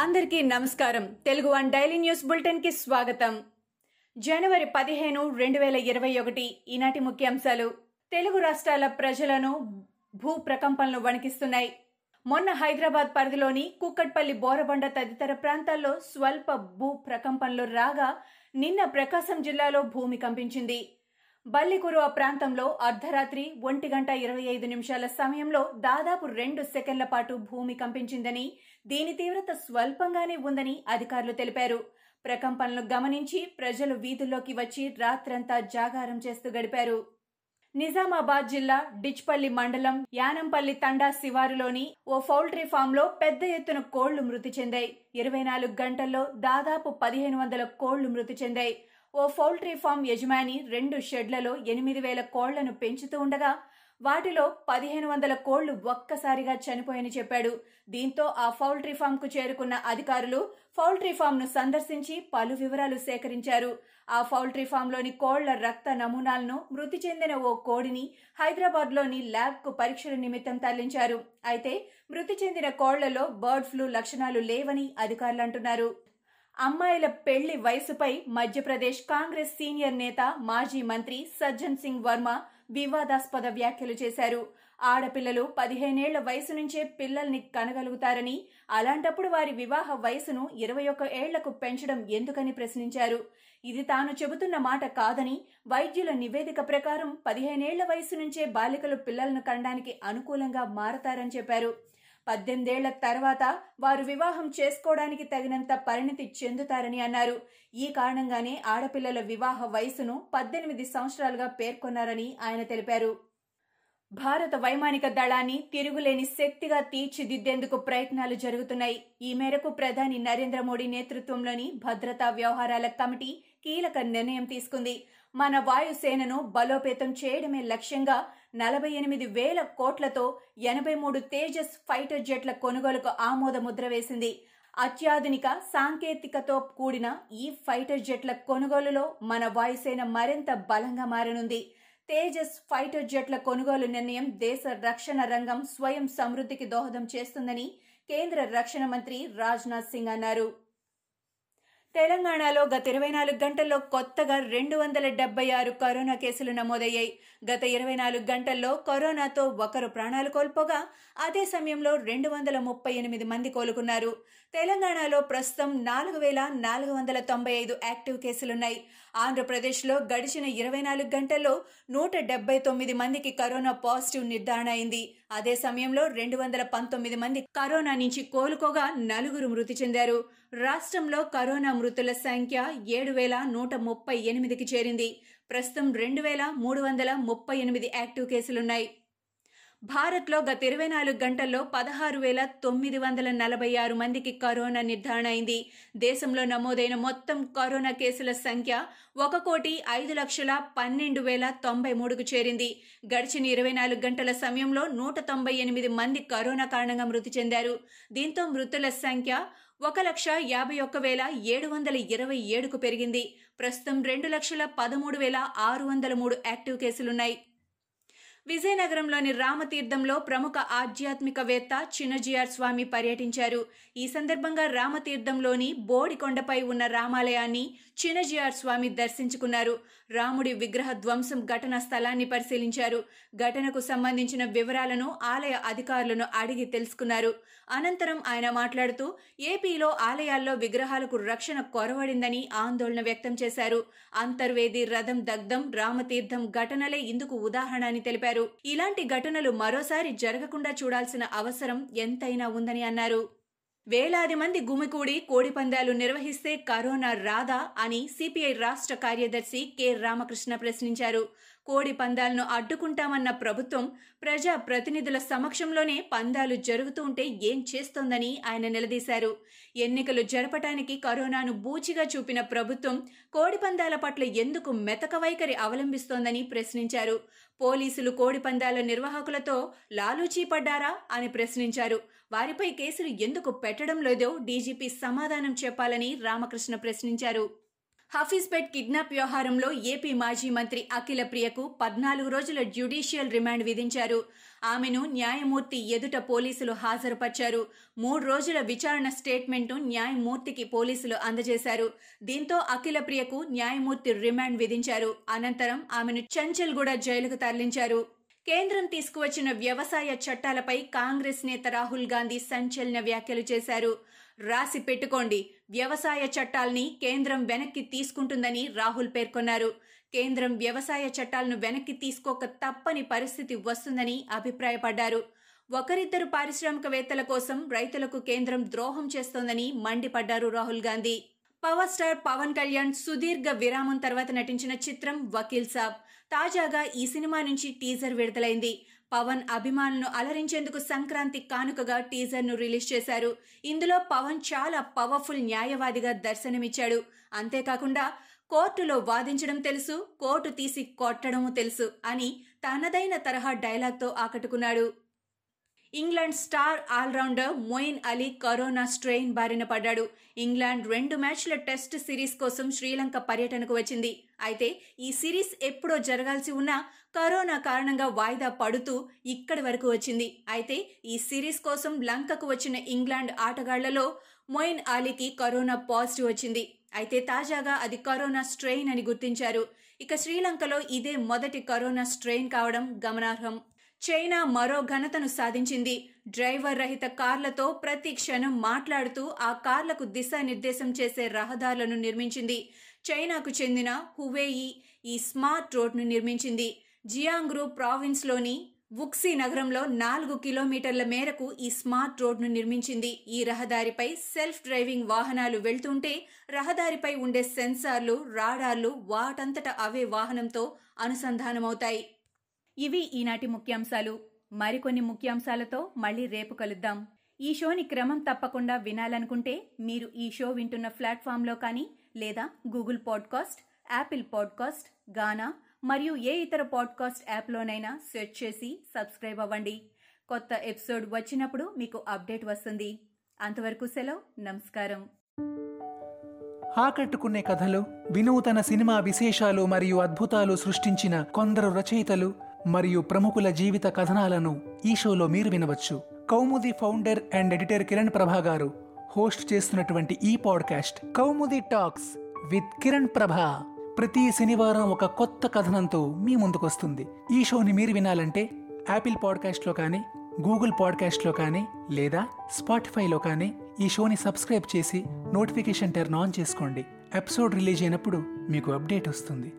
అందరికీ నమస్కారం. Telugu one daily news బులెటిన్కి స్వాగతం. జనవరి పదిహేను రెండు వేల ఇరవై ఒకటి ఈనాటి ముఖ్యాంశాలు. తెలుగు రాష్ట్రాల ప్రజలను భూ ప్రకంపనలు వణికిస్తున్నాయి. మొన్న హైదరాబాద్ పరిధిలోని కుక్కట్పల్లి బోరబండ తదితర ప్రాంతాల్లో స్వల్ప భూ ప్రకంపనలు రాగా నిన్న ప్రకాశం జిల్లాలో భూమి కంపించింది. బల్లికురువ ప్రాంతంలో అర్ధరాత్రి ఒంటి గంట ఇరవై ఐదు నిమిషాల సమయంలో దాదాపు రెండు సెకండ్ల పాటు భూమి కంపించిందని దీని తీవ్రత స్వల్పంగానే ఉందని అధికారులు తెలిపారు. ప్రకంపనలు గమనించి ప్రజలు వీధుల్లోకి వచ్చి రాత్రంతా జాగారం చేస్తూ గడిపారు. నిజామాబాద్ జిల్లా డిచ్పల్లి మండలం యానంపల్లి తండా శివారులోని ఓ పౌల్ట్రీ ఫామ్లో పెద్ద ఎత్తున కోళ్ళు మృతి చెందాయి. ఇరవై నాలుగు గంటల్లో దాదాపు పదిహేను వందల కోళ్ళు మృతి చెందాయి. ఓ పౌల్ట్రీ ఫామ్ యజమాని రెండు షెడ్లలో ఎనిమిది వేల కోళ్ళను పెంచుతూ ఉండగా వాటిలో పదిహేను వందల కోళ్ళు ఒక్కసారిగా చనిపోయని చెప్పాడు. దీంతో ఆ పౌల్ట్రీ ఫామ్కు చేరుకున్న అధికారులు పౌల్ట్రీ ఫామ్ను సందర్శించి పలు వివరాలు సేకరించారు. ఆ పౌల్ట్రీ ఫామ్లోని కోళ్ళ రక్త నమూనాలను మృతి చెందిన ఓ కోడిని హైదరాబాద్లోని ల్యాబ్కు పరీక్షల నిమిత్తం తరలించారు. అయితే మృతి చెందిన కోళ్ళలో బర్డ్ ఫ్లూ లక్షణాలు లేవని అధికారులు అంటున్నారు. అమ్మాయిల పెళ్ళి వయసుపై మధ్యప్రదేశ్ కాంగ్రెస్ సీనియర్ నేత మాజీ మంత్రి సజ్జన్ సింగ్ వర్మ వివాదాస్పద వ్యాఖ్యలు చేశారు. ఆడపిల్లలు పదిహేనేళ్ళ వయసు నుంచే పిల్లల్ని కనగలుగుతారని అలాంటప్పుడు వారి వివాహ వయసును ఇరవై ఒక్క ఏళ్ళకు పెంచడం ఎందుకని ప్రశ్నించారు. ఇది తాను చెబుతున్న మాట కాదని వైద్యుల నివేదిక ప్రకారం పదిహేనేళ్ళ వయసు నుంచే బాలికలు పిల్లలను కనడానికి అనుకూలంగా మారతారని చెప్పారు. పద్దెనిమిదేళ్ళ తర్వాత వారు వివాహం చేసుకోవడానికి తగినంత పరిణతి చెందుతారని అన్నారు. ఈ కారణంగానే ఆడపిల్లల వివాహ వయసును పద్దెనిమిది సంవత్సరాలుగా పేర్కొన్నారని ఆయన తెలిపారు. భారత వైమానిక దళాన్ని తిరుగులేని శక్తిగా తీర్చిదిద్దేందుకు ప్రయత్నాలు జరుగుతున్నాయి. ఈ మేరకు ప్రధాని నరేంద్ర మోడీ నేతృత్వంలోని భద్రతా వ్యవహారాల కమిటీ కీలక నిర్ణయం తీసుకుంది. మన వాయుసేనను బలోపేతం చేయడమే లక్ష్యంగా నలభై ఎనిమిది వేల కోట్లతో ఎనభై మూడు తేజస్ ఫైటర్ జెట్ల కొనుగోలుకు ఆమోద ముద్ర వేసింది. అత్యాధునిక సాంకేతికతో కూడిన ఈ ఫైటర్ జెట్ల కొనుగోలులో మన వాయుసేన మరింత బలంగా మారనుంది. తేజస్ ఫైటర్ జెట్ల కొనుగోలు నిర్ణయం దేశ రక్షణ రంగం స్వయం సమృద్ధికి దోహదం చేస్తుందని కేంద్ర రక్షణ మంత్రి రాజ్నాథ్ సింగ్ అన్నారు. తెలంగాణలో గత ఇరవై నాలుగు గంటల్లో కొత్తగా రెండు వందల డెబ్బై ఆరు కరోనా కేసులు నమోదయ్యాయి. గత ఇరవై నాలుగు గంటల్లో కరోనాతో ఒకరు ప్రాణాలు కోల్పోగా అదే సమయంలో రెండు వందల ముప్పై ఎనిమిది మంది కోలుకున్నారు. తెలంగాణలో ప్రస్తుతం నాలుగు వేల నాలుగు వందల తొంభై ఐదు యాక్టివ్ కేసులున్నాయి. ఆంధ్రప్రదేశ్లో గడిచిన ఇరవై నాలుగు గంటల్లో నూట డెబ్బై తొమ్మిది మందికి కరోనా పాజిటివ్ నిర్ధారణ అయింది. అదే సమయంలో రెండు వందల పంతొమ్మిది మంది కరోనా నుంచి కోలుకోగా నలుగురు మృతి చెందారు. రాష్ట్రంలో కరోనా మృతుల సంఖ్య ఏడు వేల నూట ముప్పై ఎనిమిదికి చేరింది. ప్రస్తుతం రెండు వేల మూడు వందల ముప్పై ఎనిమిది యాక్టివ్ కేసులున్నాయి. భారత్లో గత ఇరవై నాలుగు గంటల్లో పదహారు వేల తొమ్మిది వందల నలభై ఆరు మందికి కరోనా నిర్ధారణ అయింది. దేశంలో నమోదైన మొత్తం కరోనా కేసుల సంఖ్య ఒక కోటి ఐదు లక్షల పన్నెండు వేల తొంభై మూడుకు చేరింది. గడిచిన ఇరవై నాలుగు గంటల సమయంలో నూట తొంభై ఎనిమిది మంది కరోనా కారణంగా మృతి చెందారు. దీంతో మృతుల సంఖ్య ఒక లక్ష యాభై ఒక్క వేల ఏడు వందల ఇరవై ఏడుకు పెరిగింది. ప్రస్తుతం రెండు లక్షల పదమూడు వేల ఆరు వందల మూడు యాక్టివ్ కేసులున్నాయి. విజయనగరంలోని రామతీర్థంలో ప్రముఖ ఆధ్యాత్మికవేత్త చిన్నజీఆర్ స్వామి పర్యటించారు. ఈ సందర్భంగా రామతీర్థంలోని బోడికొండపై ఉన్న రామాలయాన్ని చిన్నజీఆర్ స్వామి దర్శించుకున్నారు. రాముడి విగ్రహ ధ్వంసం ఘటన స్థలాన్ని పరిశీలించారు. ఘటనకు సంబంధించిన వివరాలను ఆలయ అధికారులను అడిగి తెలుసుకున్నారు. అనంతరం ఆయన మాట్లాడుతూ ఏపీలో ఆలయాల్లో విగ్రహాలకు రక్షణ కొరవడిందని ఆందోళన వ్యక్తం చేశారు. అంతర్వేది రథం దగ్ధం రామతీర్థం ఘటనలే ఇందుకు ఉదాహరణ అని తెలిపారు. ఇలాంటి ఘటనలు మరోసారి జరగకుండా చూడాల్సిన అవసరం ఎంతైనా ఉందని అన్నారు. వేలాది మంది గుమికూడి కోడిపందాలు నిర్వహిస్తే కరోనా రాదా అని సిపిఐ రాష్ట్ర కార్యదర్శి కె రామకృష్ణ ప్రశ్నించారు. కోడి పందాలను అడ్డుకుంటామన్న ప్రభుత్వం ప్రజా ప్రతినిధుల సమక్షంలోనే పందాలు జరుగుతూ ఉంటే ఏం చేస్తోందని ఆయన నిలదీశారు. ఎన్నికలు జరపటానికి కరోనాను బూచిగా చూపిన ప్రభుత్వం కోడి పందాల పట్ల ఎందుకు మెతక వైఖరి అవలంబిస్తోందని ప్రశ్నించారు. పోలీసులు కోడి పందాల నిర్వాహకులతో లాలూచీ పడ్డారా అని ప్రశ్నించారు. వారిపై కేసులు ఎందుకు పెట్టడం లేదో డీజీపీ సమాధానం చెప్పాలని రామకృష్ణ ప్రశ్నించారు. హఫీజ్పేట్ కిడ్నాప్ వ్యవహారంలో ఏపీ మాజీ మంత్రి అఖిల ప్రియకు పద్నాలుగు రోజుల జ్యుడీషియల్ రిమాండ్ విధించారు. ఆమెను న్యాయమూర్తి ఎదుట పోలీసులు హాజరుపరిచారు. మూడు రోజుల విచారణ స్టేట్మెంట్ను న్యాయమూర్తికి పోలీసులు అందజేశారు. దీంతో అఖిల ప్రియకు న్యాయమూర్తి రిమాండ్ విధించారు. అనంతరం ఆమెను చంచల్గూడ జైలుకు తరలించారు. కేంద్రం తీసుకువచ్చిన వ్యవసాయ చట్టాలపై కాంగ్రెస్ నేత రాహుల్ గాంధీ సంచలన వ్యాఖ్యలు చేశారు. రాసి పెట్టుకోండి. వ్యవసాయ చట్టాల్ని కేంద్రం వెనక్కి తీసుకుంటుందని రాహుల్ పేర్కొన్నారు. కేంద్రం వ్యవసాయ చట్టాలను వెనక్కి తీసుకోక తప్పని పరిస్థితి వస్తుందని అభిప్రాయపడ్డారు. ఒకరిద్దరు పారిశ్రామికవేత్తల కోసం రైతులకు కేంద్రం ద్రోహం చేస్తోందని మండిపడ్డారు రాహుల్ గాంధీ. పవర్ స్టార్ పవన్ కళ్యాణ్ సుదీర్ఘ విరామం తర్వాత నటించిన చిత్రం వకీల్ సాబ్. తాజాగా ఈ సినిమా నుంచి టీజర్ విడుదలైంది. పవన్ అభిమానులను అలరించేందుకు సంక్రాంతి కానుకగా టీజర్ను రిలీజ్ చేశారు. ఇందులో పవన్ చాలా పవర్ఫుల్ న్యాయవాదిగా దర్శనమిచ్చాడు. అంతేకాకుండా కోర్టులో వాదించడం తెలుసు కోర్టు తీసి కొట్టడము తెలుసు అని తనదైన తరహా డైలాగ్తో ఆకట్టుకున్నాడు. England star allrounder Moeen Ali corona strain బారిన పడ్డాడు. ఇంగ్లాండ్ రెండు మ్యాచ్ల టెస్ట్ సిరీస్ కోసం శ్రీలంక పర్యటనకు వచ్చింది. అయితే ఈ సిరీస్ ఎప్పుడో జరగాల్సి ఉన్నా కరోనా కారణంగా వాయిదా పడుతూ ఇక్కడి వరకు వచ్చింది. అయితే ఈ సిరీస్ కోసం లంకకు వచ్చిన ఇంగ్లాండ్ ఆటగాళ్ళలో మొయిన్ అలీకి కరోనా పాజిటివ్ వచ్చింది. అయితే తాజాగా అది కరోనా స్ట్రెయిన్ అని గుర్తించారు. ఇక శ్రీలంకలో ఇదే మొదటి కరోనా స్ట్రెయిన్ కావడం గమనార్హం. చైనా మరో ఘనతను సాధించింది. డ్రైవర్ రహిత కార్లతో ప్రతి క్షణం మాట్లాడుతూ ఆ కార్లకు దిశానిర్దేశం చేసే రహదారులను నిర్మించింది. చైనాకు చెందిన హువేయి ఈ స్మార్ట్ రోడ్ను నిర్మించింది. జియాంగ్రూ ప్రావిన్స్లోని వుక్సీ నగరంలో నాలుగు కిలోమీటర్ల మేరకు ఈ స్మార్ట్ రోడ్ను నిర్మించింది. ఈ రహదారిపై సెల్ఫ్ డ్రైవింగ్ వాహనాలు వెళ్తుంటే రహదారిపై ఉండే సెన్సార్లు రాడార్లు వాటంతట అవే వాహనంతో అనుసంధానమవుతాయి. ఇవి ఈనాటి ముఖ్యాంశాలు. మరికొన్ని ముఖ్యాంశాలతో మళ్ళీ రేపు కలుద్దాం. ఈ షోని క్రమం తప్పకుండా వినాలనుకుంటే మీరు ఈ షో వింటున్న ప్లాట్ఫామ్లో కానీ లేదా Google podcast Apple podcast Gaana మరియు ఏ ఇతర పాడ్కాస్ట్ యాప్లోనైనా సెర్చ్ చేసి సబ్స్క్రైబ్ అవ్వండి. కొత్త ఎపిసోడ్ వచ్చినప్పుడు మీకు అప్డేట్ వస్తుంది. అంతవరకు సెలవు. నమస్కారం. ఆకట్టుకునే కథలు వినూతన సినిమా విశేషాలు మరియు అద్భుతాలు సృష్టించిన కొందరు రచయితలు మరియు ప్రముఖుల జీవిత కథనాలను ఈ షోలో మీరు వినవచ్చు. Kaumudi founder and editor Kiran Prabha గారు హోస్ట్ చేస్తున్నటువంటి ఈ podcast Kaumudi talks with Kiran Prabha. ప్రతి శనివారం ఒక కొత్త కథనంతో మీ ముందుకొస్తుంది. ఈ షోని మీరు వినాలంటే యాపిల్ పాడ్కాస్ట్లో కానీ గూగుల్ పాడ్కాస్ట్లో కానీ లేదా స్పాటిఫైలో కానీ ఈ షోని సబ్స్క్రైబ్ చేసి నోటిఫికేషన్ టర్న్ ఆన్ చేసుకోండి. ఎపిసోడ్ రిలీజ్ అయినప్పుడు మీకు అప్డేట్ వస్తుంది.